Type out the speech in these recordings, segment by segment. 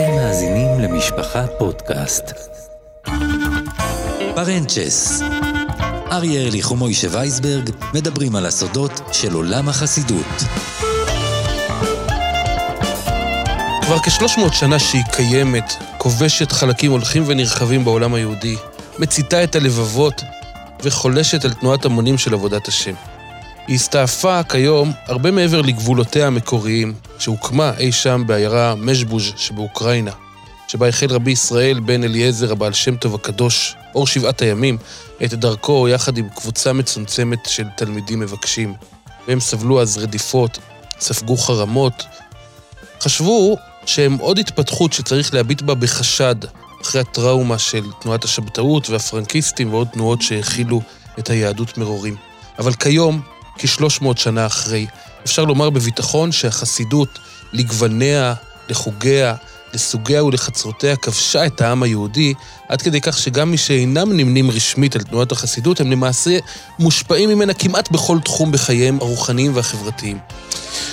אתם מאזינים למשפחה פודקאסט. פרנצ'ס. אריה ארליך ומוישה וייסברג מדברים על הסודות של עולם החסידות. כבר כ-300 שנה שהיא קיימת, כובשת חלקים הולכים ונרחבים בעולם היהודי, מציתה את הלבבות וחולשת על תנועת המונים של עבודת השם. היא הסתעפה כיום הרבה מעבר לגבולותיה המקוריים, שהוקמה אי שם בעיירה משבוז' שבאוקראינה, שבה החל רבי ישראל בן אליעזר הבעל שם טוב הקדוש, אור שבעת הימים, את דרכו יחד עם קבוצה מצומצמת של תלמידים מבקשים. והם סבלו אז רדיפות, ספגו חרמות. חשבו שהם עוד התפתחות שצריך להביט בה בחשד, אחרי הטראומה של תנועת השבתאות והפרנקיסטים ועוד תנועות שהכילו את היהדות מרורים. אבל כיום, כ-300 שנה אחרי, אפשר לומר בביטחון שהחסידות, לגווניה, לחוגיה, לסוגיה ולחצרותיה כבשה את העם היהודי, עד כדי כך שגם מי שאינם נמנים רשמית על תנועת החסידות, הם למעשה מושפעים ממנה כמעט בכל תחום בחייהם הרוחניים והחברתיים.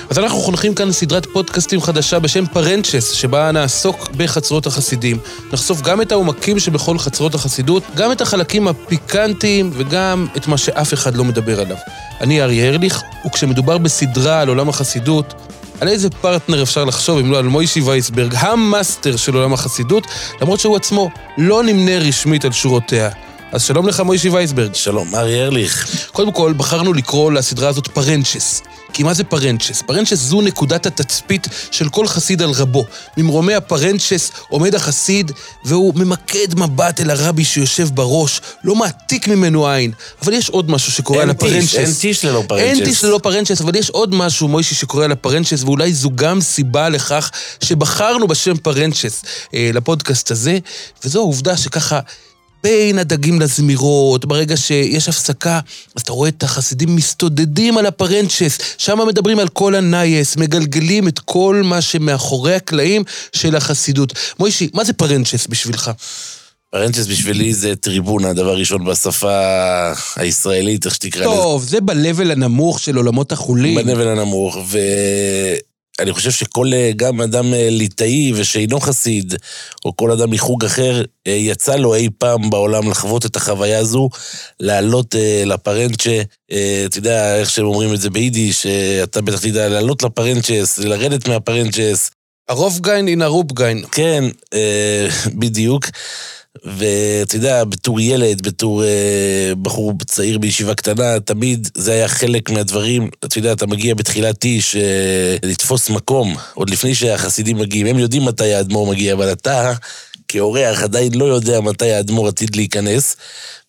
אז אנחנו חונכים כאן סדרת פודקאסטים חדשה בשם פרנצ'ס, שבה נעסוק בחצרות החסידים. נחשוף גם את העומקים שבכל חצרות החסידות, גם את החלקים הפיקנטיים וגם את מה שאף אחד לא מדבר עליו. אני אריה ארליך, וכשמדובר בסדרה על עולם החסידות, על איזה פרטנר אפשר לחשוב אם לא על מוישי וייסברג, המאסטר של עולם החסידות, למרות שהוא עצמו לא נמנה רשמית על שורותיה. אז שלום לך מוישי וייסברג. שלום, אריה ארליך. קודם כל, בחרנו לקרוא לסדרה הזאת פארענצ'עס. כי מה זה פארענצ'עס? פארענצ'עס זו נקודת התצפית של כל חסיד על רבו. ממרומי הפארענצ'עס עומד החסיד, והוא ממקד מבט אל הרבי שיושב בראש, לא מעתיק ממנו עין. אבל יש עוד משהו שקורה על הפארענצ'עס. אין טיש ללא פארענצ'עס. אין טיש ללא פארענצ'עס, אבל יש עוד משהו, מוישי, שקורה על הפארענצ'עס, ואולי זו גם סיבה לכך שבחרנו בשם פארענצ'עס אה, לפודקאסט הזה, וזו העובדה שככה... בין הדגים לזמירות, ברגע שיש הפסקה, אז אתה רואה את החסידים מסתודדים על הפארענצ'עס, שם מדברים על כל הנייעס, מגלגלים את כל מה שמאחורי הקלעים של החסידות. מוישי, מה זה פארענצ'עס בשבילך? פרנצ'ס בשבילי זה טריבונה, דבר ראשון בשפה הישראלית, איך שתקרא לזה. טוב, זה ב-level הנמוך של עולמות החולין. ב-level הנמוך, ו... אני חושב שכל, אה, גם אדם אה, ליטאי ושאינו חסיד, או כל אדם מחוג אחר, אה, יצא לו אי פעם בעולם לחוות את החוויה הזו, לעלות לפרנצ'ה, אתה יודע איך שהם אומרים את זה ביידיש, אתה בטח תדע לעלות לפרנצ'ס, לרדת מהפרנצ'ס. הרוב גיין אין הרוב גיין. כן, בדיוק. ואתה יודע, בתור ילד, בתור אה, בחור צעיר בישיבה קטנה, תמיד זה היה חלק מהדברים. אתה יודע, אתה מגיע בתחילת איש אה, לתפוס מקום, עוד לפני שהחסידים מגיעים. הם יודעים מתי האדמו"ר מגיע, אבל אתה, כאורח, עדיין לא יודע מתי האדמו"ר עתיד להיכנס.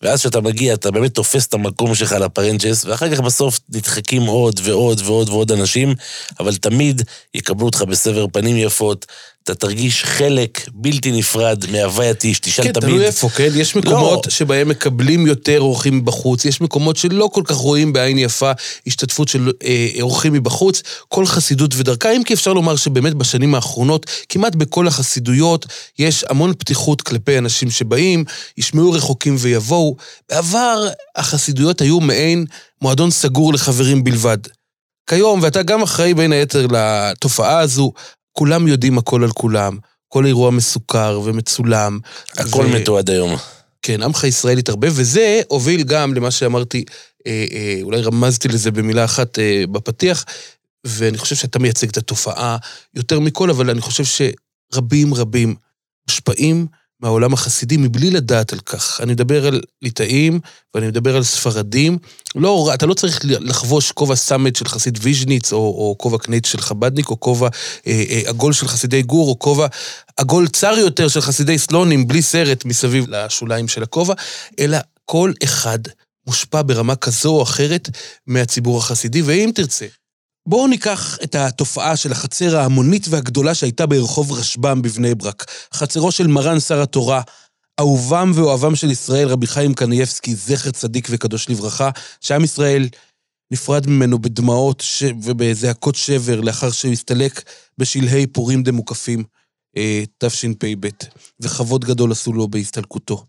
ואז כשאתה מגיע, אתה באמת תופס את המקום שלך לפרנצ'ס, ואחר כך בסוף נדחקים עוד ועוד ועוד ועוד אנשים, אבל תמיד יקבלו אותך בסבר פנים יפות. אתה תרגיש חלק בלתי נפרד מהווייתי, שתשאל כן, תמיד... כן, תלוי איפה, כן? יש מקומות לא. שבהם מקבלים יותר אורחים מבחוץ, יש מקומות שלא כל כך רואים בעין יפה השתתפות של אה, אורחים מבחוץ. כל חסידות ודרכה, אם כי אפשר לומר שבאמת בשנים האחרונות, כמעט בכל החסידויות יש המון פתיחות כלפי אנשים שבאים, ישמעו רחוקים ויבואו. בעבר החסידויות היו מעין מועדון סגור לחברים בלבד. כיום, ואתה גם אחראי בין היתר לתופעה הזו, כולם יודעים הכל על כולם, כל אירוע מסוכר ומצולם. הכל ו... מתועד היום. כן, עמך ישראל התערבב, וזה הוביל גם למה שאמרתי, אה, אה, אולי רמזתי לזה במילה אחת אה, בפתיח, ואני חושב שאתה מייצג את התופעה יותר מכל, אבל אני חושב שרבים רבים מושפעים מהעולם החסידי מבלי לדעת על כך. אני מדבר על ליטאים ואני מדבר על ספרדים. לא, אתה לא צריך לחבוש כובע סאמעט של חסיד ויז'ניץ, או, או כובע קנייטש של חבדניק, או כובע אה, אה, עגול של חסידי גור, או כובע עגול צר יותר של חסידי סלונים, בלי סרט מסביב לשוליים של הכובע, אלא כל אחד מושפע ברמה כזו או אחרת מהציבור החסידי, ואם תרצה, בואו ניקח את התופעה של החצר ההמונית והגדולה שהייתה ברחוב רשב"ם בבני ברק. חצרו של מרן שר התורה, אהובם ואוהבם של ישראל, רבי חיים קנייבסקי, זכר צדיק וקדוש לברכה, שעם ישראל נפרד ממנו בדמעות ש... ובזעקות שבר לאחר שהוא הסתלק בשלהי פורים דמוקפים, אה, תשפ"ב, וכבוד גדול עשו לו בהסתלקותו.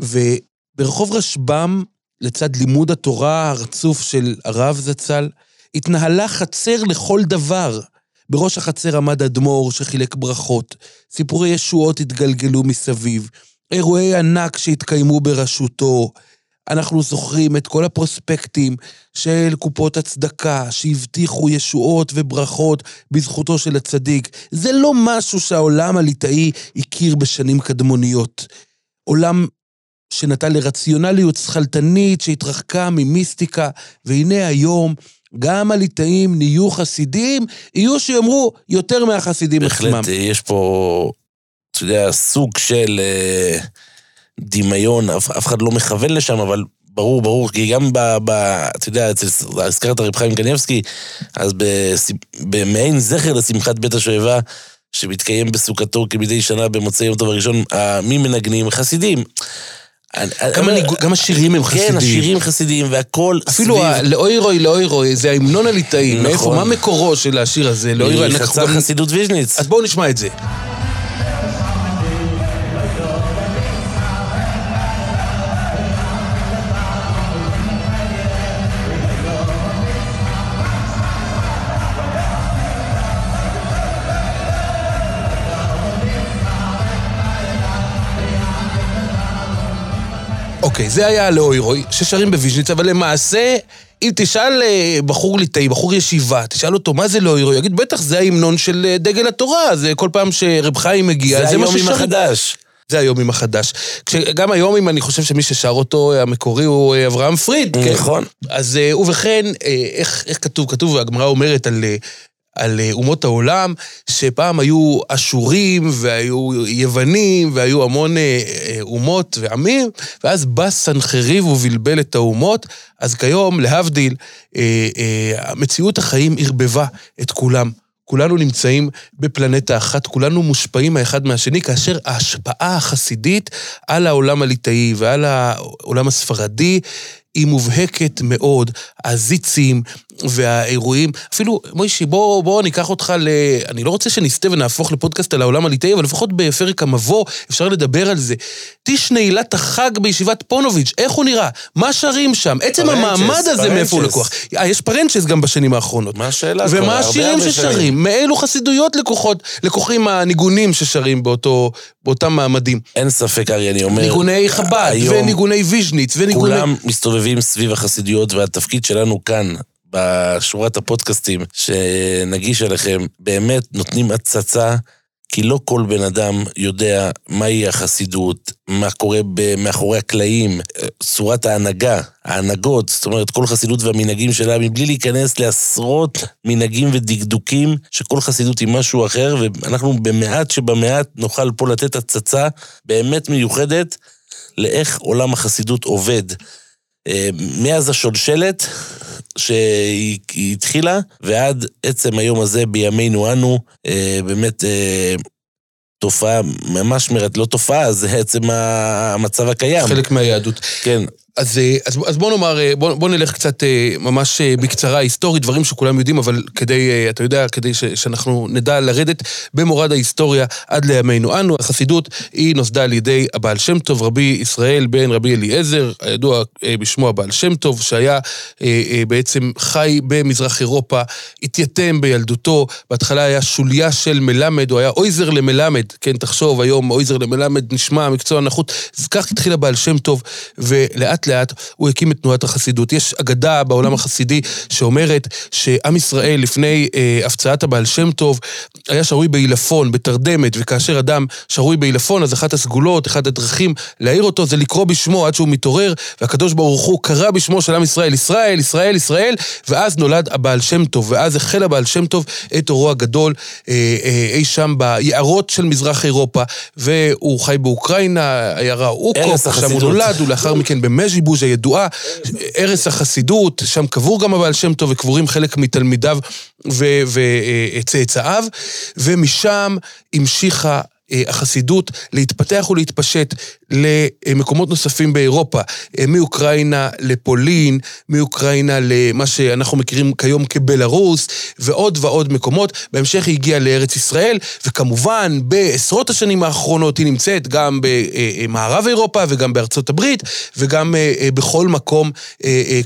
וברחוב רשב"ם, לצד לימוד התורה הרצוף של הרב זצ"ל, התנהלה חצר לכל דבר. בראש החצר עמד אדמו"ר שחילק ברכות. סיפורי ישועות התגלגלו מסביב. אירועי ענק שהתקיימו בראשותו. אנחנו זוכרים את כל הפרוספקטים של קופות הצדקה שהבטיחו ישועות וברכות בזכותו של הצדיק. זה לא משהו שהעולם הליטאי הכיר בשנים קדמוניות. עולם שנטע לרציונליות שכלתנית שהתרחקה ממיסטיקה, והנה היום גם הליטאים נהיו חסידים, יהיו שיאמרו יותר מהחסידים בהחלט, עצמם. יש פה, אתה יודע, סוג של אה, דמיון, אף, אף אחד לא מכוון לשם, אבל ברור, ברור, כי גם ב... ב אתה יודע, הזכרת רב חיים קניבסקי, אז במעין זכר לשמחת בית השואבה, שמתקיים בסוכתו כמדי שנה במוצאי יום טוב הראשון, מי מנגנים? חסידים. גם, אני- גם השירים הם חסידים. כן, השירים חסידים והכל אפילו סביב. ה- לאוירוי, לאוירוי, זה ההמנון הליטאי. נכון. מאיפה, מה מקורו של השיר הזה? לאוירוי, חסידות ויז'ניץ. אז בואו נשמע את זה. אוקיי, זה היה לאוירוי, ששרים בוויז'ניץ, אבל למעשה, אם תשאל אה, בחור ליטאי, בחור ישיבה, תשאל אותו מה זה לאוירוי, יגיד, בטח זה ההמנון של אה, דגל התורה, זה כל פעם שרב חיים מגיע, זה זה מה היום עם ששרים. החדש. זה היומים החדש. כשגם היומים, אני חושב שמי ששר אותו המקורי הוא אה, אברהם פריד. כן? נכון. אז אה, ובכן, אה, איך, איך כתוב? כתוב, הגמרא אומרת על, אה, על אה, אומות העולם, שפעם היו אשורים והיו יוונים והיו המון אה, אה, אומות ועמים, ואז בא סנחריב ובלבל את האומות, אז כיום, להבדיל, מציאות החיים ערבבה את כולם. כולנו נמצאים בפלנטה אחת, כולנו מושפעים האחד מהשני, כאשר ההשפעה החסידית על העולם הליטאי ועל העולם הספרדי היא מובהקת מאוד. הזיצים והאירועים, אפילו, מוישי, בוא, בוא ניקח אותך ל... אני לא רוצה שנסטה ונהפוך לפודקאסט על העולם הליטאי, אבל לפחות בפרק המבוא אפשר לדבר על זה. טיש נעילת החג בישיבת פונוביץ', איך הוא נראה? מה שרים שם? עצם פארענצ'עס, המעמד הזה, מאיפה הוא. לקוח? אה, יש פארענצ'עס גם בשנים האחרונות. מה השאלה? ומה השירים ששרים? מאילו חסידויות לקוחות, לקוחים הניגונים ששרים באותו, באותם מעמדים? אין ספק, ארי, אני אומר... ניגוני חב"ד, היום וניגוני ויז'ניץ, וניגוני... כולם מסתובבים סביב החסידויות, והתפקיד שלנו כאן, בשורת הפודקאסטים שנגיש אליכם, באמת נותנים הצצה, כי לא כל בן אדם יודע מהי החסידות, מה קורה מאחורי הקלעים, צורת ההנהגה, ההנהגות, זאת אומרת, כל חסידות והמנהגים שלה, מבלי להיכנס לעשרות מנהגים ודקדוקים, שכל חסידות היא משהו אחר, ואנחנו במעט שבמעט נוכל פה לתת הצצה באמת מיוחדת לאיך עולם החסידות עובד. אה, מאז השולשלת שהיא היא התחילה, ועד עצם היום הזה בימינו אנו, אה, באמת אה, תופעה ממש מרת, לא תופעה, זה עצם המצב הקיים. חלק מהיהדות. כן, אז, אה, אז, אז בוא נאמר, אה, בוא, בוא נלך קצת אה, ממש בקצרה היסטורית, דברים שכולם יודעים, אבל כדי, אתה יודע, כדי ש, שאנחנו נדע לרדת במורד ההיסטוריה עד לימינו. אנו, החסידות היא נוסדה על ידי הבעל שם טוב, רבי ישראל בן רבי אליעזר, הידוע בשמו הבעל שם טוב, שהיה בעצם חי במזרח אירופה, התייתם בילדותו, בהתחלה היה שוליה של מלמד, הוא היה אויזר למלמד, כן, תחשוב, היום אויזר למלמד נשמע מקצוע נחות, אז כך התחיל הבעל שם טוב, ולאט לאט הוא הקים את תנועת החסידות. יש אגדה בעולם החסידי שאומרת שעם ישראל לפני אה, הפצעת הבעל שם טוב היה שרוי בעילפון, בתרדמת, וכאשר אדם שרוי בעילפון, אז אחת הסגולות, אחת הדרכים להעיר אותו זה לקרוא בשמו עד שהוא מתעורר, והקדוש ברוך הוא קרא בשמו של עם ישראל, ישראל, ישראל, ישראל, ואז נולד הבעל שם טוב, ואז החל הבעל שם טוב את אורו הגדול אה, אה, אי שם ביערות של מזרח אירופה, והוא חי באוקראינה, עיירה אוקו, שם הוא. נולד, ולאחר מכן במז'יבוז' הידועה, ערש החסידות, שם קבור גם הבעל שם טוב וקבורים חלק מתלמידיו וצאצאיו, ומשם המשיכה אה, החסידות להתפתח ולהתפשט למקומות נוספים באירופה, מאוקראינה לפולין, מאוקראינה למה שאנחנו מכירים כיום כבלארוס, ועוד ועוד מקומות. בהמשך היא הגיעה לארץ ישראל, וכמובן, בעשרות השנים האחרונות היא נמצאת גם במערב אירופה וגם בארצות הברית, וגם בכל מקום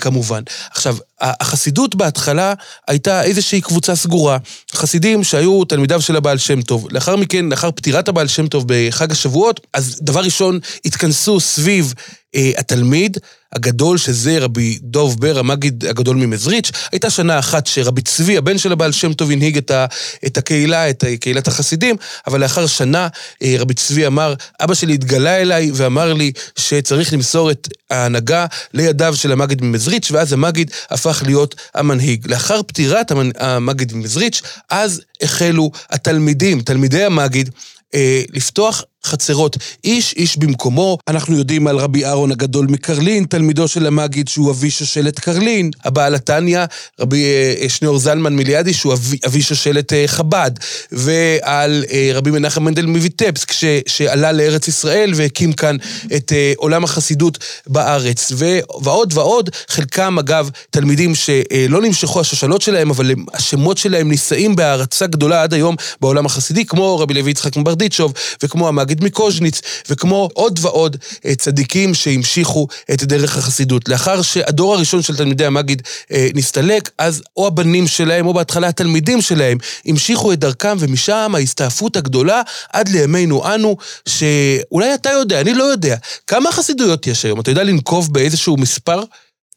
כמובן. עכשיו, החסידות בהתחלה הייתה איזושהי קבוצה סגורה. חסידים שהיו תלמידיו של הבעל שם טוב. לאחר מכן, לאחר פטירת הבעל שם טוב בחג השבועות, אז דבר ראשון, התכנסו סביב אה, התלמיד הגדול, שזה רבי דוב בר, המגיד הגדול ממזריץ'. הייתה שנה אחת שרבי צבי, הבן של הבעל שם טוב, הנהיג את, ה, את הקהילה, את קהילת החסידים, אבל לאחר שנה אה, רבי צבי אמר, אבא שלי התגלה אליי ואמר לי שצריך למסור את ההנהגה לידיו של המגיד ממזריץ', ואז המגיד הפך להיות המנהיג. לאחר פטירת המגיד ממזריץ', אז החלו התלמידים, תלמידי המגיד, אה, לפתוח חצרות, איש איש במקומו. אנחנו יודעים על רבי אהרון הגדול מקרלין, תלמידו של המגיד שהוא אבי שושלת קרלין. הבעל התניא, רבי אה, שניאור זלמן מיליאדי, שהוא אבי, אבי שושלת אה, חב"ד. ועל אה, רבי מנחם מנדל מויטפסק, שעלה לארץ ישראל והקים כאן את עולם החסידות בארץ. ו, ועוד ועוד, חלקם אגב תלמידים שלא נמשכו השושלות שלהם, אבל השמות שלהם נישאים בהערצה גדולה עד היום בעולם החסידי, כמו רבי לוי יצחק מברדיצ'וב, וכמו המגיד המגיד מקוז'ניץ, וכמו עוד ועוד אה, צדיקים שהמשיכו את דרך החסידות. לאחר שהדור הראשון של תלמידי המגיד אה, נסתלק, אז או הבנים שלהם, או בהתחלה התלמידים שלהם, המשיכו את דרכם, ומשם ההסתעפות הגדולה עד לימינו אנו, שאולי אתה יודע, אני לא יודע. כמה חסידויות יש היום? אתה יודע לנקוב באיזשהו מספר?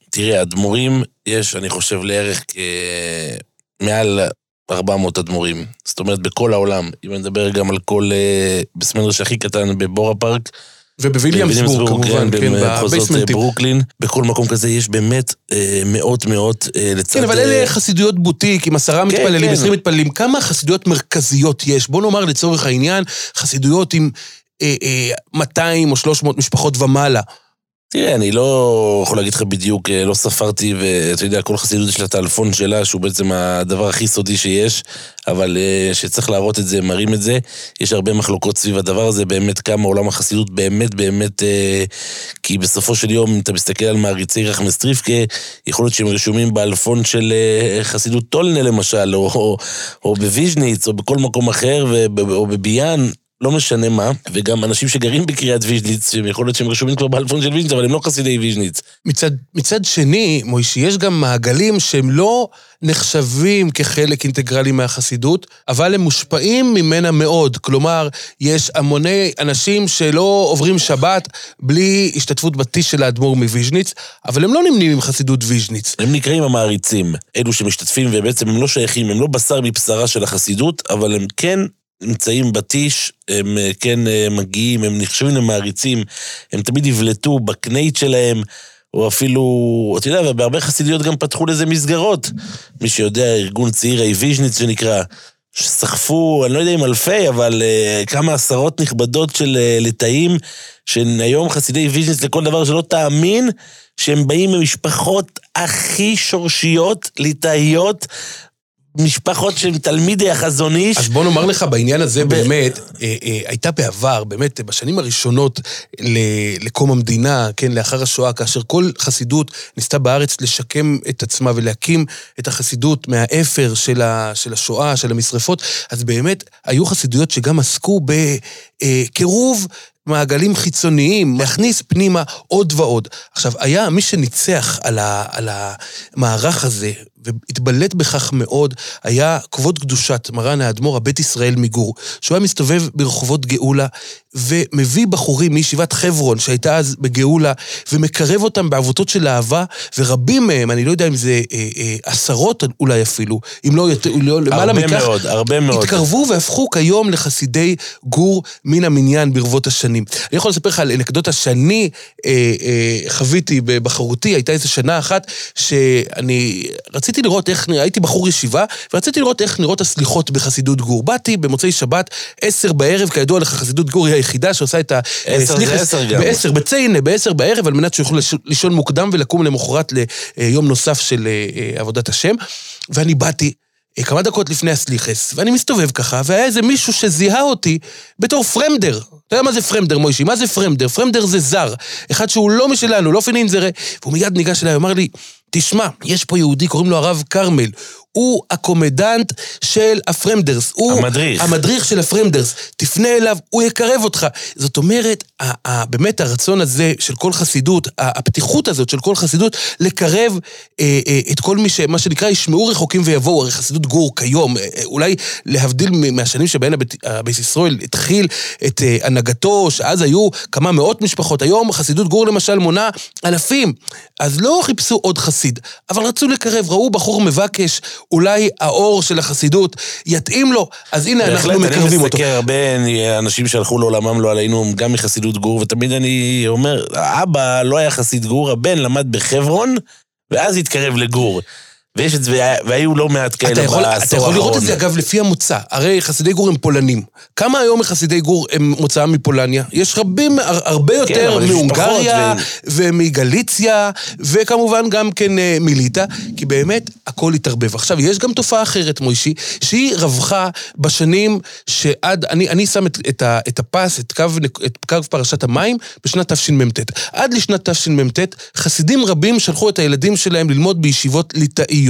תראה, אדמו"רים יש, אני חושב, לערך אה, מעל 400 אדמו"רים. זאת אומרת, בכל העולם. אם אני מדבר גם על כל... אה, בסמנדרש הכי קטן בבורה פארק. ובוויליאמסבורג, כמובן, כן, בבייסמנטים. ברוקלין, בכל מקום כזה יש באמת אה, מאות מאות אה, לצד... כן, אבל אלה אה, חסידויות בוטיק עם עשרה כן, מתפללים, כן. עשרים מתפללים. כמה חסידויות מרכזיות יש? בוא נאמר לצורך העניין, חסידויות עם אה, אה, 200 או 300 משפחות ומעלה. תראה, אני לא יכול להגיד לך בדיוק, אה, לא ספרתי, ואתה יודע, כל חסידות יש לה את האלפון שלה, שהוא בעצם הדבר הכי סודי שיש, אבל אה, שצריך להראות את זה, מראים את זה. יש הרבה מחלוקות סביב הדבר הזה, באמת כמה עולם החסידות באמת באמת, אה, כי בסופו של יום, אם אתה מסתכל על מעריצי רחמסטריווקא, יכול להיות שהם רשומים באלפון של חסידות טולנה למשל, או, או, או בוויז'ניץ, או בכל מקום אחר, או בביאן, לא משנה מה, וגם אנשים שגרים בקריית ויז'ניץ, שיכול להיות שהם רשומים כבר באלפון של ויז'ניץ, אבל הם לא חסידי ויז'ניץ. מצד, מצד שני, מוישי, יש גם מעגלים שהם לא נחשבים כחלק אינטגרלי מהחסידות, אבל הם מושפעים ממנה מאוד. כלומר, יש המוני אנשים שלא עוברים שבת בלי השתתפות בטיש של האדמו"ר מוויז'ניץ, אבל הם לא נמנים עם חסידות ויז'ניץ. הם נקראים המעריצים, אלו שמשתתפים, ובעצם הם לא שייכים, הם לא בשר מבשרה של החסידות, אבל הם כן נמצאים בטיש, הם אה, כן אה, מגיעים, הם נחשבים למעריצים, הם תמיד יבלטו בקנייטש שלהם, או אפילו, אתה יודע, ובהרבה חסידיות גם פתחו לזה מסגרות. מי שיודע, ארגון צעיר האיביז'ניץ שנקרא, שסחפו, אני לא יודע אם אלפי, אבל uh, כמה עשרות נכבדות של uh, לתאים, שהיום חסידי ויז'ניץ לכל דבר שלא תאמין, שהם באים ממשפחות הכי שורשיות, ליטאיות, משפחות של תלמידי החזון איש. אז בוא נאמר לך, בעניין הזה ב... באמת, אה, אה, הייתה בעבר, באמת, בשנים הראשונות לקום המדינה, כן, לאחר השואה, כאשר כל חסידות ניסתה בארץ לשקם את עצמה ולהקים את החסידות מהאפר של, ה, של השואה, של המשרפות, אז באמת היו חסידויות שגם עסקו בקירוב מעגלים חיצוניים, להכניס פנימה עוד ועוד. עכשיו, היה מי שניצח על, ה, על המערך הזה, והתבלט בכך מאוד, היה כבוד קדושת מרן האדמו"ר הבית ישראל מגור, שהוא היה מסתובב ברחובות גאולה, ומביא בחורים מישיבת חברון, שהייתה אז בגאולה, ומקרב אותם בעבותות של אהבה, ורבים מהם, אני לא יודע אם זה אה, אה, עשרות אולי אפילו, אם לא יותר, לא, למעלה מכך, הרבה מאוד, הרבה מאוד. התקרבו והפכו כיום לחסידי גור מן המניין ברבות השנים. אני יכול לספר לך על אנקדוטה שאני אה, אה, חוויתי בבחרותי, הייתה איזו שנה אחת, שאני רציתי... רציתי לראות איך, הייתי בחור ישיבה, ורציתי לראות איך נראות הסליחות בחסידות גור. באתי במוצאי שבת, עשר בערב, כידוע לך, חסידות גור היא היחידה שעושה את הסליחס. עשר זה עשר גם. בעשר, בציינה, בעשר בערב, על מנת שיוכלו לישון מוקדם ולקום למחרת ליום נוסף של אה, עבודת השם. ואני באתי, אה, כמה דקות לפני הסליחס, ואני מסתובב ככה, והיה איזה מישהו שזיהה אותי בתור פרמדר. אתה יודע מה זה פרמדר, מוישי? מה זה פרמדר? פרמדר זה זר. אחד שהוא לא משלנו, לא פינינזר, והוא מיד ניגש אליי, אמר לי, תשמע, יש פה יהודי, קוראים לו הרב כרמל. הוא הקומדנט של הפרמדרס. הוא המדריך. המדריך של הפרמדרס. תפנה אליו, הוא יקרב אותך. זאת אומרת, ה- ה- באמת הרצון הזה של כל חסידות, ה- הפתיחות הזאת של כל חסידות, לקרב אה, אה, את כל מי שמה שנקרא ישמעו רחוקים ויבואו, הרי חסידות גור כיום, אה, אה, אולי להבדיל מהשנים שבהן הבית, ישראל התחיל את אה, הנהגתו, שאז היו כמה מאות משפחות, היום חסידות גור למשל מונה אלפים. אז לא חיפשו עוד חסיד, אבל רצו לקרב, ראו בחור מבקש, אולי האור של החסידות יתאים לו, אז הנה אנחנו בהחלט, מקרבים אני אותו. מסתכל הרבה אנשים שהלכו לעולמם לא עלינו, גם מחסידות גור, ותמיד אני אומר, האבא לא היה חסיד גור, הבן למד בחברון, ואז התקרב לגור. ויש את זה, והיו לא מעט כאלה בעשור האחרון. אתה יכול לראות את זה, אגב, לפי המוצא. הרי חסידי גור הם פולנים. כמה היום מחסידי גור הם מוצאם מפולניה? יש רבים, הר- הרבה יותר כן, אבל יש מהונגריה, ומגליציה, וכמובן גם כן אה, מליטא, כי באמת הכל התערבב. עכשיו, יש גם תופעה אחרת, מוישי, שהיא רווחה בשנים שעד, אני, אני שם את, את, ה, את הפס, את קו, את קו פרשת המים, בשנת תשמ"ט. עד לשנת תשמ"ט, חסידים רבים שלחו את הילדים שלהם ללמוד בישיבות ליטאיות.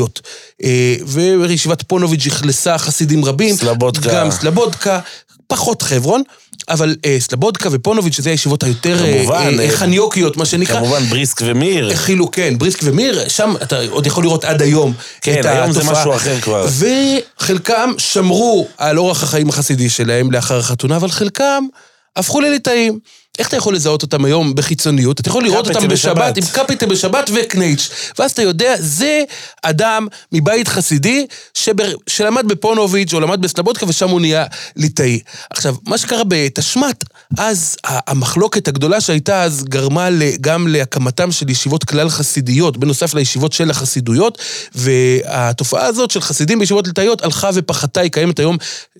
אה, וישיבת פונוביץ' אכלסה חסידים רבים. סלבודקה. גם סלבודקה, פחות חברון, אבל אה, סלבודקה ופונוביץ', שזה הישיבות היותר אה, כמובן, אה, אה, חניוקיות, מה שנקרא. כמובן בריסק ומיר. הכילו, כן, בריסק ומיר, שם אתה עוד יכול לראות עד היום כן, את היום זה התופעה. משהו אחר כבר. וחלקם שמרו על אורח החיים החסידי שלהם לאחר החתונה, אבל חלקם הפכו לליטאים. איך אתה יכול לזהות אותם היום בחיצוניות? אתה יכול לראות אותם בשבת, בשבת. עם קפיטה בשבת וקנייץ'. ואז אתה יודע, זה אדם מבית חסידי שבר, שלמד בפונוביץ' או למד בסלבודקה ושם הוא נהיה ליטאי. עכשיו, מה שקרה בתשמ"ט, אז המחלוקת הגדולה שהייתה אז גרמה גם להקמתם של ישיבות כלל חסידיות, בנוסף לישיבות של החסידויות, והתופעה הזאת של חסידים בישיבות ליטאיות הלכה ופחתה, היא קיימת היום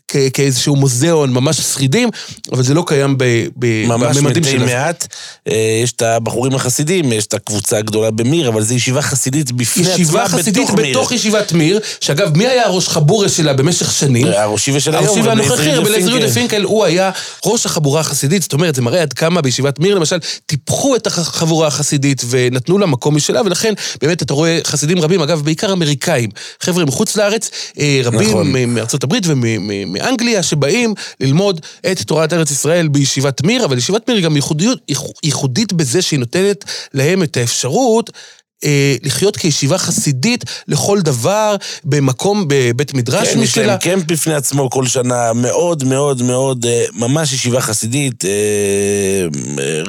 כ- כאיזשהו מוזיאון, ממש שרידים, אבל זה לא קיים ב- ב- ממש בממדים מתי של... מעט. אה, יש את הבחורים החסידים, יש את הקבוצה הגדולה במיר, אבל זו ישיבה חסידית בפני עצמה, ישיבה חסידית בתוך מיר. בתוך ישיבת מיר, שאגב, מי היה הראש חבורה שלה במשך שנים? הראשי ושל היום, הראשי רבי והנוכחי, אליעזר רבי אליעזר יהודה פינקל. הוא היה ראש החבורה החסידית, זאת אומרת, זה מראה עד כמה בישיבת מיר, למשל, טיפחו את החבורה החסידית ונתנו לה מקום משלה, ולכן באמת אתה רואה חסידים רבים, אגב, בעיקר אמריקאים, חבר'ה מחוץ לארץ, אה, רבים נכון. מארצות הברית ומאנגליה, שבאים ללמוד את תורת ארץ ישראל בישיבת מיר, אבל ישיבת מיר היא גם ייחודיות, ייחו- ייחודית בזה שהיא נותנת להם את האפשרות אה, לחיות כישיבה חסידית לכל דבר, במקום, בבית מדרש כן, יש להם משלה. קמפ בפני עצמו כל שנה, מאוד מאוד מאוד, אה, ממש ישיבה חסידית, אה,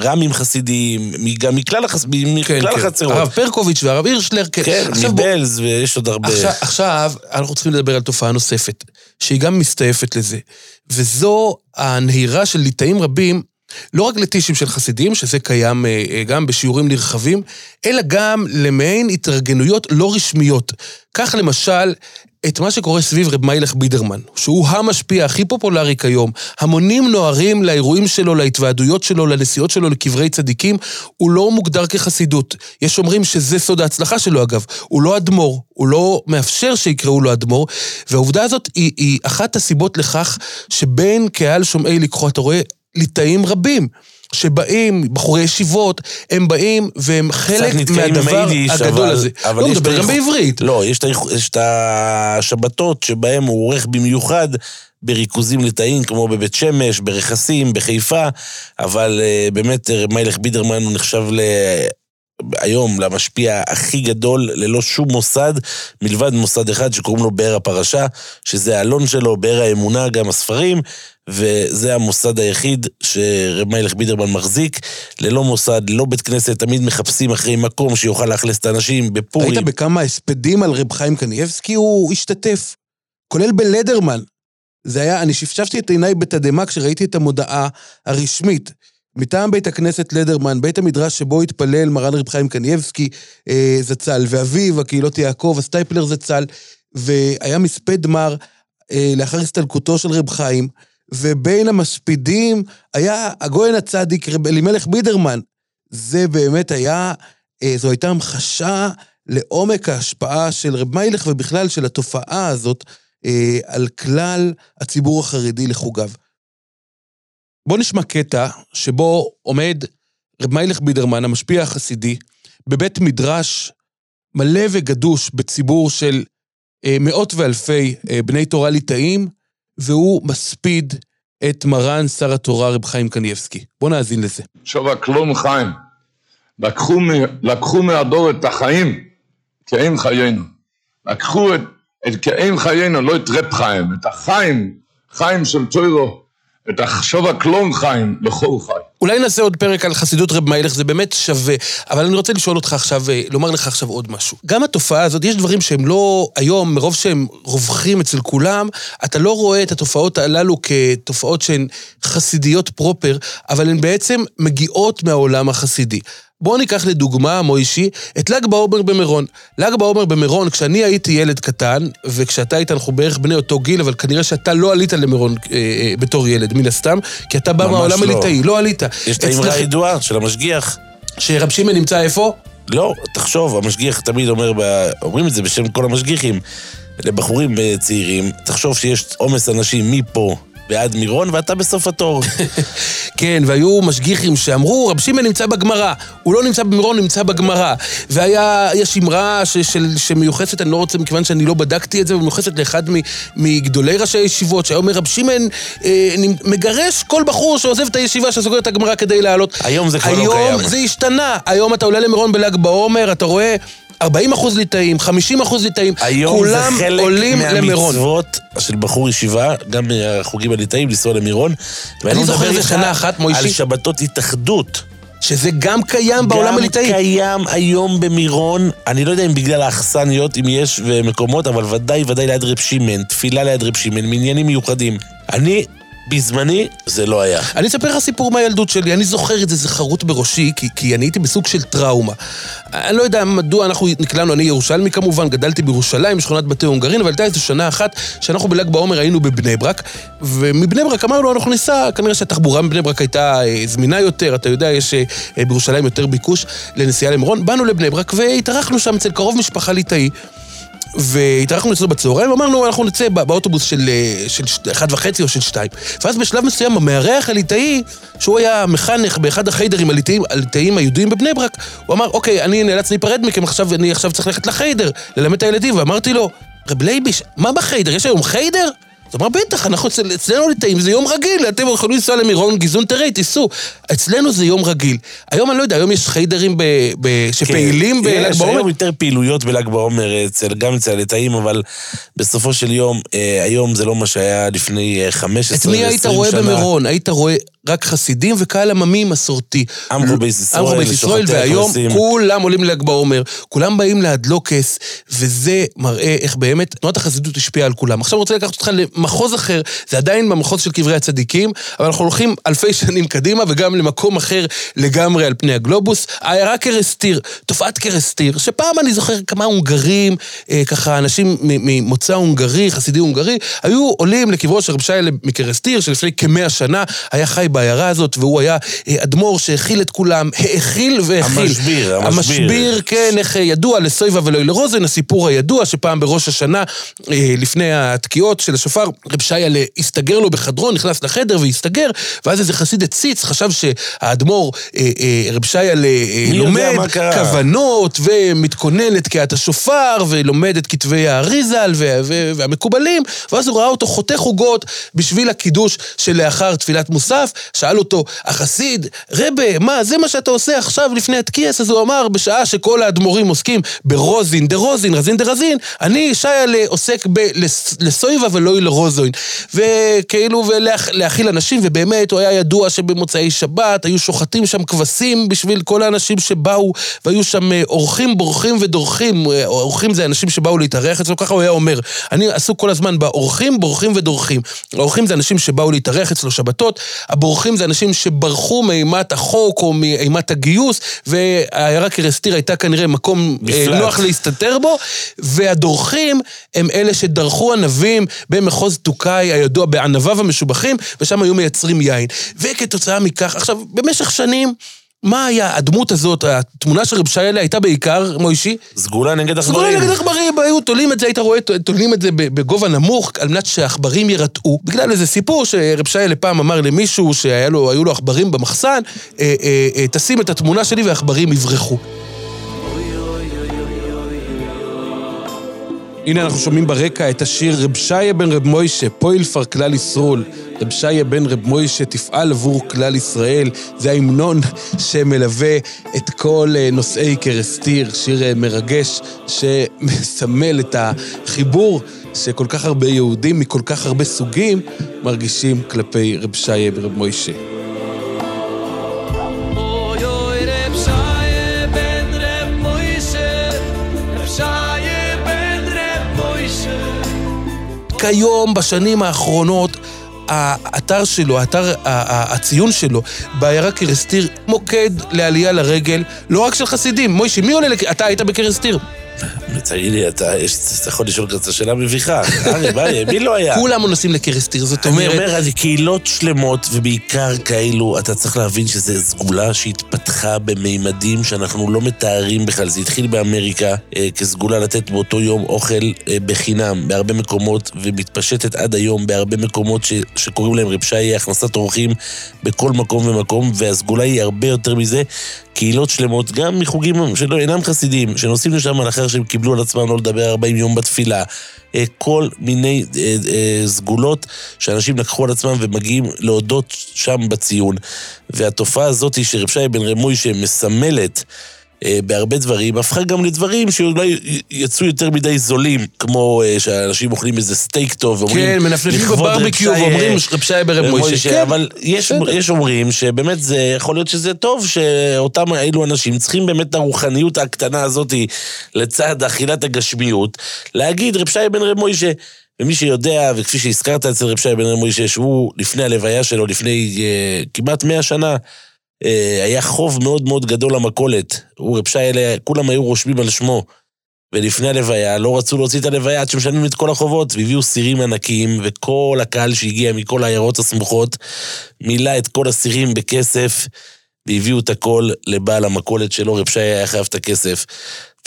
רמים חסידים, מ- גם מכלל החס- כן, מכלל כן. החצרות. הרב פרקוביץ' והרב הירשלר, כן. כן, עכשיו בוא- מבלז, ויש עוד הרבה. עכשיו, עכשיו אנחנו צריכים לדבר על תופעה נוספת, שהיא גם מסתעפת לזה, וזו הנהירה של ליטאים רבים, לא רק לטישים של חסידים, שזה קיים אה, אה, גם בשיעורים נרחבים, אלא גם למעין התארגנויות לא רשמיות. כך למשל, את מה שקורה סביב רב מיילך בידרמן, שהוא המשפיע הכי פופולרי כיום. המונים נוהרים לאירועים שלו, להתוועדויות שלו, לנסיעות שלו לקברי צדיקים, הוא לא מוגדר כחסידות. יש אומרים שזה סוד ההצלחה שלו אגב, הוא לא אדמו"ר, הוא לא מאפשר שיקראו לו אדמו"ר, והעובדה הזאת היא, היא אחת הסיבות לכך שבין קהל שומעי לקחו, אתה רואה ליטאים רבים. שבאים, בחורי ישיבות, הם באים והם חלק מהדבר היידיש, הגדול אבל- הזה. אבל לא, הוא מדבר גם בעברית. לא, יש את השבתות שבהם הוא עורך במיוחד בריכוזים ליטאיים, כמו בבית שמש, ברכסים, בחיפה, אבל אה, באמת רב מיילך בידרמן הוא נחשב ל... היום למשפיע הכי גדול, ללא שום מוסד, מלבד מוסד אחד שקוראים לו באר הפרשה, שזה האלון שלו, באר האמונה, גם הספרים, וזה המוסד היחיד שרב מיילך בידרמן מחזיק. ללא מוסד, ללא בית כנסת, תמיד מחפשים אחרי מקום שיוכל לאכלס את האנשים, בפורים. היית בכמה הספדים על רב חיים קנייבסקי, הוא השתתף. כולל בלדרמן. זה היה, אני שפשפתי את עיניי בתדהמה כשראיתי את המודעה הרשמית. מטעם בית הכנסת לדרמן, בית המדרש שבו התפלל מרן רב חיים קנייבסקי אה, זצ"ל, ואביו, הקהילות יעקב, הסטייפלר זצ"ל, והיה מספד מר אה, לאחר הסתלקותו של רב חיים, ובין המספידים היה הגויין הצדיק, רב אלימלך בידרמן. זה באמת היה, אה, זו הייתה המחשה לעומק ההשפעה של רב מיילך ובכלל של התופעה הזאת אה, על כלל הציבור החרדי לחוגיו. בואו נשמע קטע שבו עומד רב מיילך בידרמן, המשפיע החסידי, בבית מדרש מלא וגדוש בציבור של אה, מאות ואלפי אה, בני תורה ליטאים, והוא מספיד את מרן שר התורה רב חיים קניבסקי. בואו נאזין לזה. עכשיו הכלום חיים. לקחו, לקחו מהדור את החיים כאין חיינו. לקחו את, את כאין חיינו, לא את רב חיים, את החיים, חיים של צוירו, עכשיו הכלום חיים לכל חי. אולי נעשה עוד פרק על חסידות רב מיילך, זה באמת שווה. אבל אני רוצה לשאול אותך עכשיו, אה, לומר לך עכשיו עוד משהו. גם התופעה הזאת, יש דברים שהם לא, היום, מרוב שהם רווחים אצל כולם, אתה לא רואה את התופעות הללו כתופעות שהן חסידיות פרופר, אבל הן בעצם מגיעות מהעולם החסידי. בואו ניקח לדוגמה, מוישי, את ל"ג בעומר במירון. ל"ג בעומר במירון, כשאני הייתי ילד קטן, וכשאתה היית, אנחנו בערך בני אותו גיל, אבל כנראה שאתה לא עלית למירון אה, אה, בתור ילד, מן הסתם, כי אתה בא מהעולם לא. הליטאי, לא עלית. יש את האמרה הידועה של המשגיח. שרב שמעון נמצא איפה? לא, תחשוב, המשגיח תמיד אומר. אומרים את זה בשם כל המשגיחים, לבחורים אה, צעירים, תחשוב שיש עומס אנשים מפה ועד מירון, ואתה בסוף התור. כן, והיו משגיחים שאמרו, רב שמעון נמצא בגמרא. הוא לא נמצא במירון, נמצא בגמרא. והיה, יש אמרה ש, של, שמיוחסת, אני לא רוצה, מכיוון שאני לא בדקתי את זה, ומיוחסת לאחד מ, מגדולי ראשי הישיבות, שהיה אומר, רב שמעון אה, מגרש כל בחור שעוזב את הישיבה, שסוגר את הגמרא כדי לעלות. היום זה כבר לא קיים. היום זה השתנה. היום אתה עולה למירון בל"ג בעומר, אתה רואה... 40 אחוז ליטאים, 50 אחוז ליטאים, כולם עולים למירון. היום זה חלק מהמצוות של בחור ישיבה, גם מהחוגים הליטאים, לנסוע למירון. אני זוכר איזה שנה אחת, מוישי. על שבתות התאחדות. שזה גם קיים בעולם הליטאי. גם קיים היום במירון, אני לא יודע אם בגלל האכסניות, אם יש מקומות, אבל ודאי ודאי ליד רב שמעון, תפילה ליד רב שמעון, מניינים מיוחדים. אני בזמני זה לא היה. אני אספר לך סיפור מהילדות שלי, אני זוכר את זה, זה חרוט בראשי, כי, כי אני הייתי בסוג של טראומה. אני לא יודע מדוע אנחנו נקלענו, אני ירושלמי כמובן, גדלתי בירושלים, בשכונת בתי הונגרין, אבל הייתה איזו שנה אחת שאנחנו בל"ג בעומר היינו בבני ברק, ומבני ברק אמרנו, אנחנו ניסע, כנראה שהתחבורה מבני ברק הייתה אה, זמינה יותר, אתה יודע, יש אה, בירושלים יותר ביקוש לנסיעה למירון. באנו לבני ברק והתארחנו שם אצל קרוב משפחה ליטאי. והתארחנו אצלו בצהריים, ואמרנו, אנחנו נצא באוטובוס של, אה, של אחד וחצי או של שתיים. ואז בשלב מסוים המארח הליטאי, שהוא היה מחנך באחד החיידרים הליטאיים, הליטאיים היהודיים בבני ברק, הוא אמר, אוקיי, אני נאלץ להיפרד מכם, עכשיו, אני עכשיו צריך ללכת לחיידר, ללמד את הילדים, ואמרתי לו, רב לייביש, מה בחיידר? יש היום חיידר? אז אמר, בטח, אנחנו אצל, אצלנו ליטאים זה יום רגיל, אתם יכולים לנסוע למירון, געזונטערהייט, תיסעו. אצלנו זה יום רגיל. היום אני לא יודע, היום יש חיידרים ב, ב, שפעילים כן, בל"ג בעומר? יש היום יותר פעילויות בל"ג בעומר, אצל, גם אצל הליטאים, אבל בסופו של יום, אה, היום זה לא מה שהיה לפני 15 20 שנה. את מי היית רואה במירון? היית רואה רק חסידים וקהל עממי מסורתי. עמכו בייס ישראל, עמכו בייס ישראל, והיום כולם עולים ל"ג בעומר, כולם באים להדלוקס, וזה מראה איך באמת תנועת החסידות השפיעה על כולם. עכשיו אני רוצה לקחת אותך למחוז אחר, זה עדיין במחוז של קברי הצדיקים, אבל אנחנו הולכים אלפי שנים קדימה, וגם למקום אחר לגמרי על פני הגלובוס. העיירה קרסטיר, תופעת קרסטיר, שפעם אני זוכר כמה הונגרים, אה, ככה אנשים ממוצא הונגרי, חסידי הונגרי, היו עולים לקברו של רב שי מקרסטיר, שלפני כמאה שנה היה חי בעיירה הזאת, והוא היה אה, אדמו"ר שהכיל את כולם, האכיל והכיל. המשביר, המשביר. המשביר, כן, איך אה, ידוע לסויבה ולא לרוזן, הסיפור הידוע שפעם בראש השנה, אה, לפני התקיעות של השופר, רב שיילה הסתגר לו בחדרו, נכנס לחדר והסתגר, ואז איזה חסיד הציץ, חשב שהאדמו"ר, רב שיילה לומד כוונות ומתכונן לתקיעת השופר, ולומד את כתבי האריזל והמקובלים, ואז הוא ראה אותו חותך עוגות בשביל הקידוש שלאחר תפילת מוסף, שאל אותו החסיד, רבה, מה, זה מה שאתה עושה עכשיו לפני התקיעס? אז הוא אמר, בשעה שכל האדמו"רים עוסקים ברוזין דרוזין, רזין דרזין, אני, שיילה, עוסק לסויבה ולא לרוזוין. וכאילו, ולהאכיל אנשים, ובאמת, הוא היה ידוע שבמוצאי שבת היו שוחטים שם כבשים בשביל כל האנשים שבאו, והיו שם אה, אורחים, בורחים ודורכים. אה, אורחים זה אנשים שבאו להתארח אצלו, ככה הוא היה אומר. אני עסוק כל הזמן באורחים, בורחים ודורכים. האורחים זה אנשים שבאו להתארח אצלו שבתות, הבורחים זה אנשים שברחו מאימת החוק או מאימת הגיוס, והעיירה קרסטיר הייתה כנראה מקום בפלט. אה, נוח להסתתר בו, והדורכים הם אלה שדרכו ענבים במחוז טוקאי הידוע בענביו המשובחים, ושם היו מייצרים יין. וכתוצאה מכך, עכשיו, במשך שנים... מה היה הדמות הזאת, התמונה של רב שיילה הייתה בעיקר, מוישי? סגולה נגד סגולה עכברים. נגד עכברים, היו תולים את זה, היית רואה, תולים את זה בגובה נמוך, על מנת שהעכברים יירתעו. בגלל איזה סיפור שרב שיילה פעם אמר למישהו שהיו לו, עכברים במחסן, אה, אה, אה, תשים את התמונה שלי והעכברים יברחו. הנה אנחנו שומעים ברקע את השיר רב שיה בן רב מוישה, פועל פר כלל ישרול. רב שיה בן רב מוישה תפעל עבור כלל ישראל. זה ההמנון שמלווה את כל אה, נושאי קרסטיר, שיר אה, מרגש שמסמל את החיבור שכל כך הרבה יהודים מכל כך הרבה סוגים מרגישים כלפי רב שיה בן רב מוישה. כיום, בשנים האחרונות, האתר שלו, האתר, הציון שלו, בעיירה קרסטיר, מוקד לעלייה לרגל, לא רק של חסידים. מוישי, מי עולה לק... אתה היית בקרסטיר. תגיד לי, אתה יכול לשאול כזה שאלה מביכה. ארי, מה, מי לא היה? כולם נוסעים לקרסטיר, זאת אני אומרת... אומר, אז קהילות שלמות, ובעיקר כאלו, אתה צריך להבין שזו סגולה שהתפתחה במימדים שאנחנו לא מתארים בכלל. זה התחיל באמריקה אה, כסגולה לתת באותו יום אוכל אה, בחינם בהרבה מקומות, ומתפשטת עד היום בהרבה מקומות ש, שקוראים להם רב שי, הכנסת אורחים בכל מקום ומקום, והסגולה היא הרבה יותר מזה. קהילות שלמות, גם מחוגים שלא אינם חסידים, שנוסעים לשם לאחר שהם קיבלו על עצמם לא לדבר 40 יום בתפילה. אה, כל מיני אה, אה, סגולות שאנשים לקחו על עצמם ומגיעים להודות שם בציון. והתופעה הזאת שרב שי בן רמוי שמסמלת בהרבה דברים, הפכה גם לדברים שאולי יצאו יותר מדי זולים, כמו אה, שאנשים אוכלים איזה סטייק טוב, ואומרים... כן, מנפנפים "לכבוד רב בברביקיו שי, ואומרים אה, רב שי ברב רב מוישה. כן, אבל יש. יש אומרים שבאמת זה, יכול להיות שזה טוב שאותם האלו אנשים צריכים באמת את הרוחניות הקטנה הזאת לצד אכילת הגשמיות, להגיד רב שי בן רב מוישה. ומי שיודע, וכפי שהזכרת אצל רב שי בן רב מוישה, שהוא לפני הלוויה שלו, לפני אה, כמעט מאה שנה, אה, היה חוב מאוד מאוד גדול למכולת. הוא רב שי, כולם היו רושמים על שמו. ולפני הלוויה לא רצו להוציא את הלוויה עד שמשלמים את כל החובות, והביאו סירים ענקיים, וכל הקהל שהגיע מכל העיירות הסמוכות מילא את כל הסירים בכסף, והביאו את הכל לבעל המכולת שלו, רב שי היה חייב את הכסף.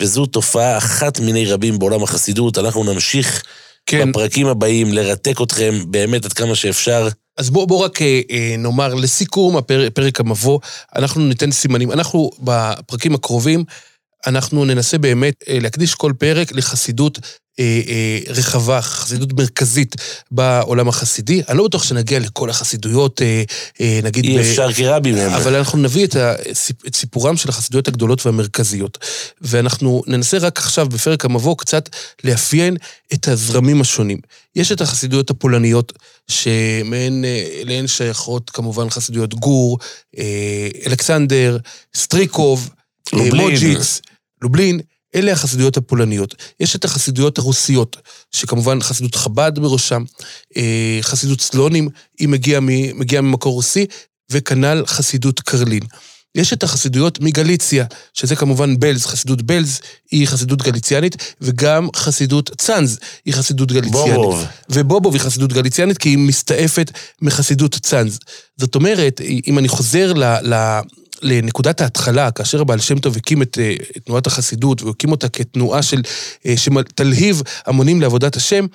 וזו תופעה אחת מיני רבים בעולם החסידות, אנחנו נמשיך כן. בפרקים הבאים לרתק אתכם באמת עד כמה שאפשר. אז בואו בוא רק אה, אה, נאמר לסיכום הפרק, פרק המבוא, אנחנו ניתן סימנים. אנחנו בפרקים הקרובים, אנחנו ננסה באמת אה, להקדיש כל פרק לחסידות אה, אה, רחבה, חסידות מרכזית בעולם החסידי. אני לא בטוח שנגיע לכל החסידויות, אה, אה, נגיד... אי אפשר כרבי מהם. אבל אנחנו נביא את, הסיפ- את סיפורם של החסידויות הגדולות והמרכזיות. ואנחנו ננסה רק עכשיו, בפרק המבוא, קצת לאפיין את הזרמים השונים. יש את החסידויות הפולניות, שמהן אה, אליהן שייכות כמובן חסידויות גור, אה, אלכסנדר, סטריקוב, אה, לובלין. מוג'יץ, לובלין. אלה החסידויות הפולניות. יש את החסידויות הרוסיות, שכמובן חסידות חב"ד בראשם, אה, חסידות סלונים, היא מגיעה מ- מגיעה ממקור רוסי, וכנ"ל חסידות קרלין. יש את החסידויות מגליציה, שזה כמובן בלז, חסידות בלז היא חסידות גליציאנית, וגם חסידות צאנז היא חסידות גליציאנית. בובוב. ובובוב היא חסידות גליציאנית כי היא מסתעפת מחסידות צאנז. זאת אומרת, אם אני חוזר ל... ל לנקודת ההתחלה, כאשר הבעל שם טוב הקים את, אה, תנועת החסידות, והוא הקים אותה כתנועה של, אה, שתלהיב המונים לעבודת השם,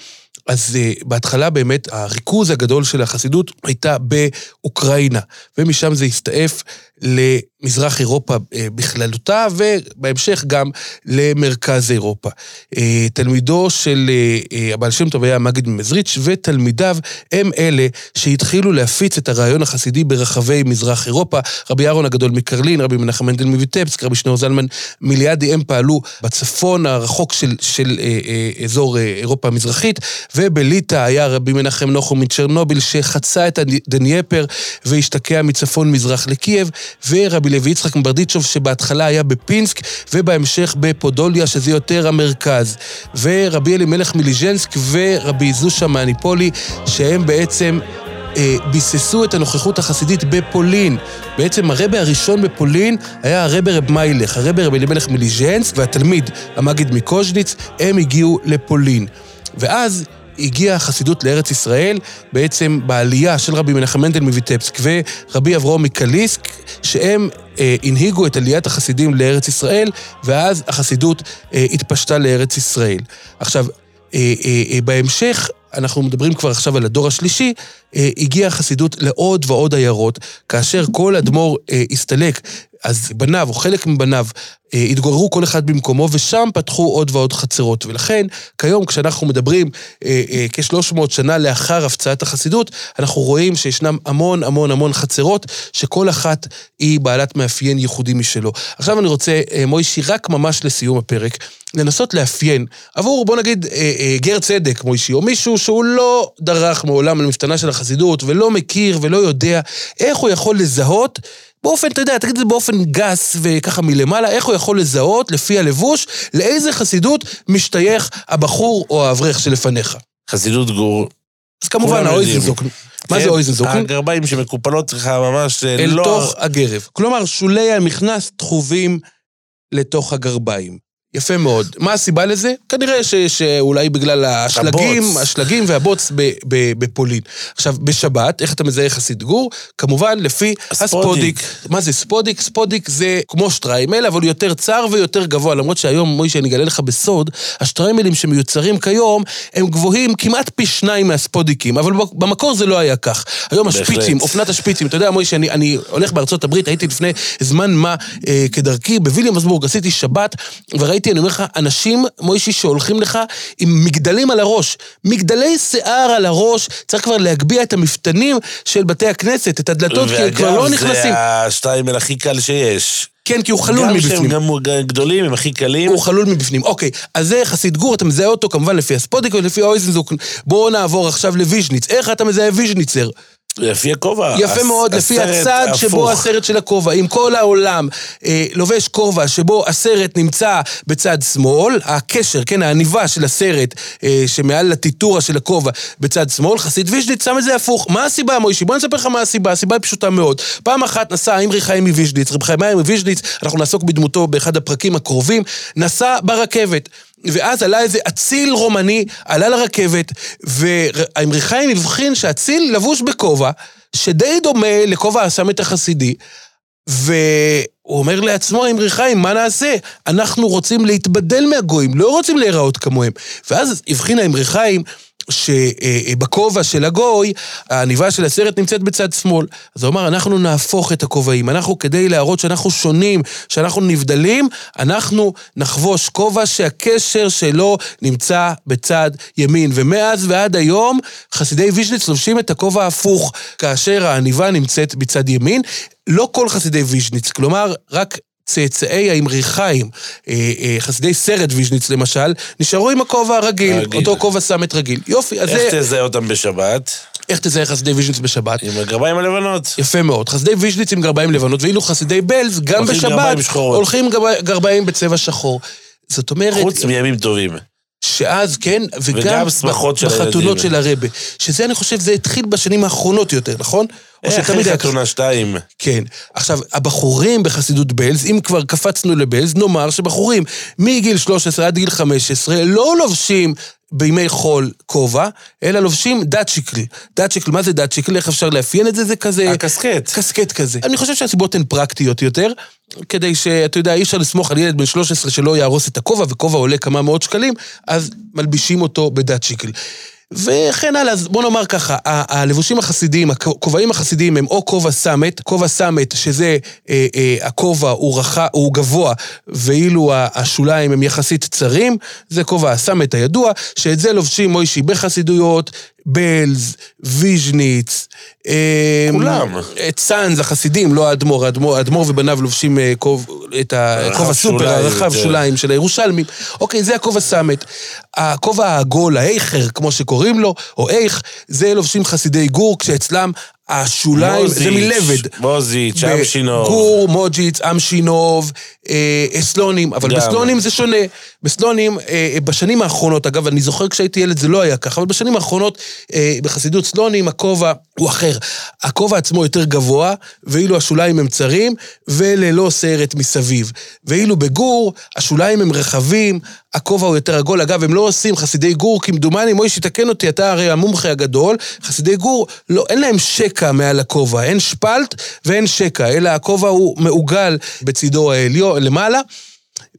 אז uh, בהתחלה באמת הריכוז הגדול של החסידות הייתה באוקראינה, ומשם זה הסתעף למזרח אירופה uh, בכללותה, ובהמשך גם למרכז אירופה. Uh, תלמידו של uh, הבעל שם טוב היה מגיד ממזריץ', ותלמידיו הם אלה שהתחילו להפיץ את הרעיון החסידי ברחבי מזרח אירופה. רבי אהרון הגדול מקרלין, רבי מנחם מנדל מויטבסק, רבי שניאור זלמן מיליאדי, הם פעלו בצפון הרחוק של, של אה, אה, אזור אה, אירופה המזרחית, ובליטא היה רבי מנחם נוחו מצ'רנוביל שחצה את הדנייפר והשתקע מצפון מזרח לקייב, ורבי לוי יצחק מברדיצ'וב שבהתחלה היה בפינסק, ובהמשך בפודוליה, שזה יותר המרכז. ורבי אלימלך מליז'נסק ורבי זושה מהניפולי, שהם בעצם... אה, ביססו את הנוכחות החסידית בפולין. בעצם הרבה הראשון בפולין היה הרבה רב מיילך, הרבה רב אלימלך מליז'נסק והתלמיד המגיד מקוז'ניץ, הם הגיעו לפולין. ואז הגיעה החסידות לארץ ישראל בעצם בעלייה של רבי מנחם מנדל מויטבסק ורבי אברהם מקליסק, שהם אה, הנהיגו את עליית החסידים לארץ ישראל, ואז החסידות אה, התפשטה לארץ ישראל. עכשיו, אה, אה, אה, בהמשך, אנחנו מדברים כבר עכשיו על הדור השלישי, אה, הגיעה החסידות לעוד ועוד עיירות, כאשר כל אדמו"ר אה, הסתלק, אז בניו, או חלק מבניו, התגוררו כל אחד במקומו, ושם פתחו עוד ועוד חצרות. ולכן, כיום, כשאנחנו מדברים אה, אה, כ-300 שנה לאחר הפצעת החסידות, אנחנו רואים שישנם המון המון המון חצרות, שכל אחת היא בעלת מאפיין ייחודי משלו. עכשיו אני רוצה, אה, מוישי, רק ממש לסיום הפרק, לנסות לאפיין עבור, בוא נגיד, אה, אה, גר צדק, מוישי, או מישהו שהוא לא דרך מעולם על מפתנה של החסידות, ולא מכיר ולא יודע איך הוא יכול לזהות באופן, אתה יודע, תגיד את זה באופן גס וככה מלמעלה, איך הוא יכול לזהות, לפי הלבוש, לאיזה חסידות משתייך הבחור או האברך שלפניך. חסידות גור. אז כמובן. האויזנזוקן. מה זה כן, אויזנזוקן? הגרביים שמקופלות לך ממש אה, אל לא... תוך הגרב. כלומר, שולי המכנס דחובים לתוך הגרביים. יפה מאוד. מה הסיבה לזה? כנראה ש, שאולי בגלל השלגים, הבוץ. השלגים והבוץ ב, ב, בפולין. עכשיו, בשבת, איך אתה מזהה חסיד גור? כמובן, לפי הספודיק. הספודיק. מה זה ספודיק? ספודיק זה כמו שטריימל, אבל הוא יותר צר ויותר גבוה. למרות שהיום, מוישה, אני אגלה לך בסוד, השטריימלים שמיוצרים כיום, הם גבוהים כמעט פי שניים מהספודיקים, אבל במקור זה לא היה כך. היום בהחלט. השפיצים, אופנת השפיצים, אתה יודע, מוישה, אני, אני הולך בארצות הברית, הייתי לפני זמן מה אה, כדרכי בוויליאמסבורג, עשיתי שבת, וראיתי, אני אומר לך, אנשים, מוישי, שהולכים לך עם מגדלים על הראש. מגדלי שיער על הראש, צריך כבר להגביה את המפתנים של בתי הכנסת, את הדלתות, כי הם כבר לא נכנסים. ואגב, זה השטריימל הכי קל שיש. כן, כי הוא חלול גם שהם מבפנים. גם גדולים, הם הכי קלים. הוא חלול מבפנים. אוקיי, אז זה חסיד גור, אתה מזהה אותו כמובן לפי הספודיק ולפי ההויזנזאקן. בואו נעבור עכשיו לוויז'ניץ. איך אתה מזהה ויז'ניצר? לפי הכובע. יפה הס- מאוד, לפי הצד שבו הפוך. הסרט של הכובע. אם כל העולם אה, לובש כובע שבו הסרט נמצא בצד שמאל, הקשר, כן, העניבה של הסרט אה, שמעל לתיתורה של הכובע בצד שמאל, חסיד ויז'ניץ שם את זה הפוך. מה הסיבה, מוישי? בוא נספר לך מה הסיבה. הסיבה היא פשוטה מאוד. פעם אחת נסע אימרי חיים מוויז'ניץ, רב חיים מוויז'ניץ, אנחנו נעסוק בדמותו באחד הפרקים הקרובים, נסע ברכבת. ואז עלה איזה אציל רומני, עלה לרכבת, והאמרי חיים הבחין שהאציל לבוש בכובע, שדי דומה לכובע הסמט החסידי, והוא אומר לעצמו, אמרי חיים, מה נעשה? אנחנו רוצים להתבדל מהגויים, לא רוצים להיראות כמוהם. ואז הבחין האמרי חיים שבכובע של הגוי, העניבה של הסרט נמצאת בצד שמאל. אז הוא אמר, אנחנו נהפוך את הכובעים. אנחנו, כדי להראות שאנחנו שונים, שאנחנו נבדלים, אנחנו נחבוש כובע שהקשר שלו נמצא בצד ימין. ומאז ועד היום, חסידי ויז'ניץ לובשים את הכובע ההפוך, כאשר העניבה נמצאת בצד ימין. לא כל חסידי ויז'ניץ, כלומר, רק צאצאי האמרי חיים, אה, אה, חסידי סרט ויז'ניץ למשל, נשארו עם הכובע הרגיל, הרגיל. אותו כובע סמט רגיל. יופי, אז איך זה... תזהה אותם בשבת? איך תזהה חסידי ויז'ניץ בשבת? עם הגרביים הלבנות. יפה מאוד. חסידי ויז'ניץ עם גרביים לבנות, ואילו חסידי בלז, גם הולכים בשבת, גרביים. הולכים גרב- גרביים בצבע שחור. זאת אומרת, חוץ מימים טובים. שאז, כן, וגם, וגם של בחתונות. של הרבה. שזה, אני חושב, זה התחיל בשנים האחרונות יותר, נכון? אחרי היה חתונה שתיים. כן. עכשיו, הבחורים בחסידות בלז, אם כבר קפצנו לבלז, נאמר שבחורים מגיל 13 עד גיל 15 לא לובשים בימי חול כובע, אלא לובשים דאצ'יקל. דאצ'יקל, מה זה דאצ'יקל? איך אפשר לאפיין את זה? זה כזה... הקסקט. קסקט כזה. אני חושב שהסיבות הן פרקטיות יותר, כדי שאתה יודע, אי אפשר לסמוך על ילד בן 13 שלא יהרוס את הכובע, וכובע עולה כמה מאות שקלים, אז מלבישים אותו בדאצ'יקל. וכן הלאה, אז בוא נאמר ככה, הלבושים החסידיים, הכובעים החסידיים הם או כובע סמט, כובע סמט, שזה אה, אה, הכובע הוא, רח, הוא גבוה, ואילו השוליים הם יחסית צרים, זה כובע הסמט הידוע, שאת זה לובשים מוישי בחסידויות, בלז, ויז'ניץ, אה, כולם. את סאנז, החסידים, לא האדמו"ר, האדמו"ר האדמו"ר ובניו לובשים אה, כוב, את הכובע סופר, הרחב יותר. שוליים של הירושלמים. אוקיי, זה הכובע סמט. הכובע העגול, האיכר, כמו שקוראים לו, או איך, זה לובשים חסידי גור, כשאצלם השוליים, זה מלבד. מוזיץ', אמשינוב. גור, מוג'יץ, אמשינוב, אה, סלונים, אבל גם. בסלונים זה שונה. בסלונים, אה, בשנים האחרונות, אגב, אני זוכר כשהייתי ילד זה לא היה ככה, אבל בשנים האחרונות, אה, בחסידות סלונים, הכובע הוא אחר. הכובע עצמו יותר גבוה, ואילו השוליים הם צרים, וללא סרט מסביב. ואילו בגור, השוליים הם רחבים, הכובע הוא יותר עגול. אגב, הם לא עושים חסידי גור, כמדומני, מוישי, תקן אותי, אתה הרי המומחה הגדול. חסידי גור, לא, אין להם שקע מעל הכובע, אין שפלט ואין שקע, אלא הכובע הוא מעוגל בצידו העליון, למעלה.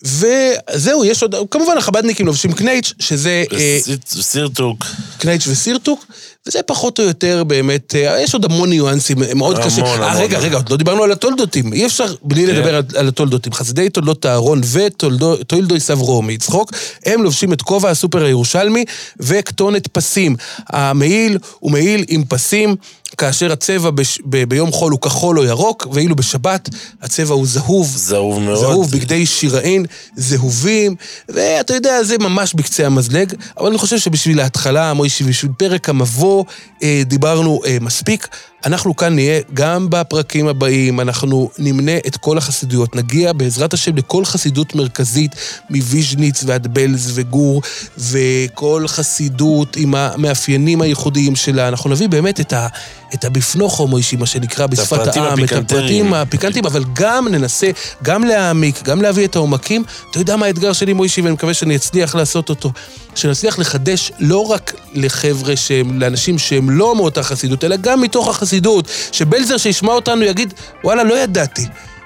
וזהו, יש עוד, כמובן החבדניקים לובשים קנייץ', שזה אה, סירטוק. קנייץ' וסירטוק, וזה פחות או יותר באמת, אה, יש עוד המון ניואנסים, מאוד המון, קשה. המון. אה, רגע, רגע, עוד לא דיברנו על התולדותים, אי אפשר בלי כן. לדבר על, על התולדותים. חסידי תולדות אהרון ותולדוי סברו מיצחוק, הם לובשים את כובע הסופר הירושלמי וכתונת פסים. המעיל הוא מעיל עם פסים. כאשר הצבע בש, ב, ביום חול הוא כחול או ירוק, ואילו בשבת הצבע הוא זהוב. זהוב מאוד. זהוב, בגדי שיראין, זהובים, ואתה יודע, זה ממש בקצה המזלג, אבל אני חושב שבשביל ההתחלה, מוישי, בשביל פרק המבוא, אה, דיברנו אה, מספיק. אנחנו כאן נהיה גם בפרקים הבאים, אנחנו נמנה את כל החסידויות, נגיע בעזרת השם לכל חסידות מרכזית, מוויז'ניץ ועד בלז וגור, וכל חסידות עם המאפיינים הייחודיים שלה. אנחנו נביא באמת את, ה, את הבפנוכו, מוישי, מה שנקרא, בשפת העם, את. הפרטים הפיקנטיים, אבל גם ננסה, גם להעמיק, גם להביא את העומקים. אתה יודע מה האתגר שלי, מוישי, ואני מקווה שאני אצליח לעשות אותו. שנצליח לחדש לא רק לחבר'ה שהם, לאנשים שהם לא מאותה חסידות, אלא גם מתוך החסידות, שבלזר שישמע אותנו יגיד, וואלה, לא ידעתי.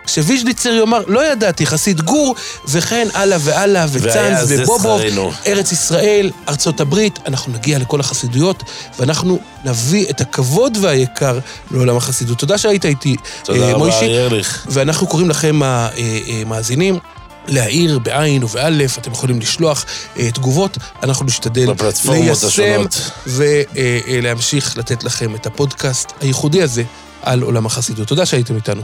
שוויז'ניצר יאמר, לא ידעתי, חסיד גור, וכן הלאה והלאה, וצאנז ובובוב, שכרנו. ארץ ישראל, ארצות הברית, אנחנו נגיע לכל החסידויות, ואנחנו נביא את הכבוד והיקר לעולם החסידות. תודה שהיית איתי, תודה אה, רבה, מוישי. ארליך. ואנחנו קוראים לכם המאזינים. להעיר בעין ובאלף, אתם יכולים לשלוח אה, תגובות, אנחנו נשתדל ליישם. ולהמשיך לתת לכם את הפודקאסט הייחודי הזה על עולם החסידות. תודה שהייתם איתנו.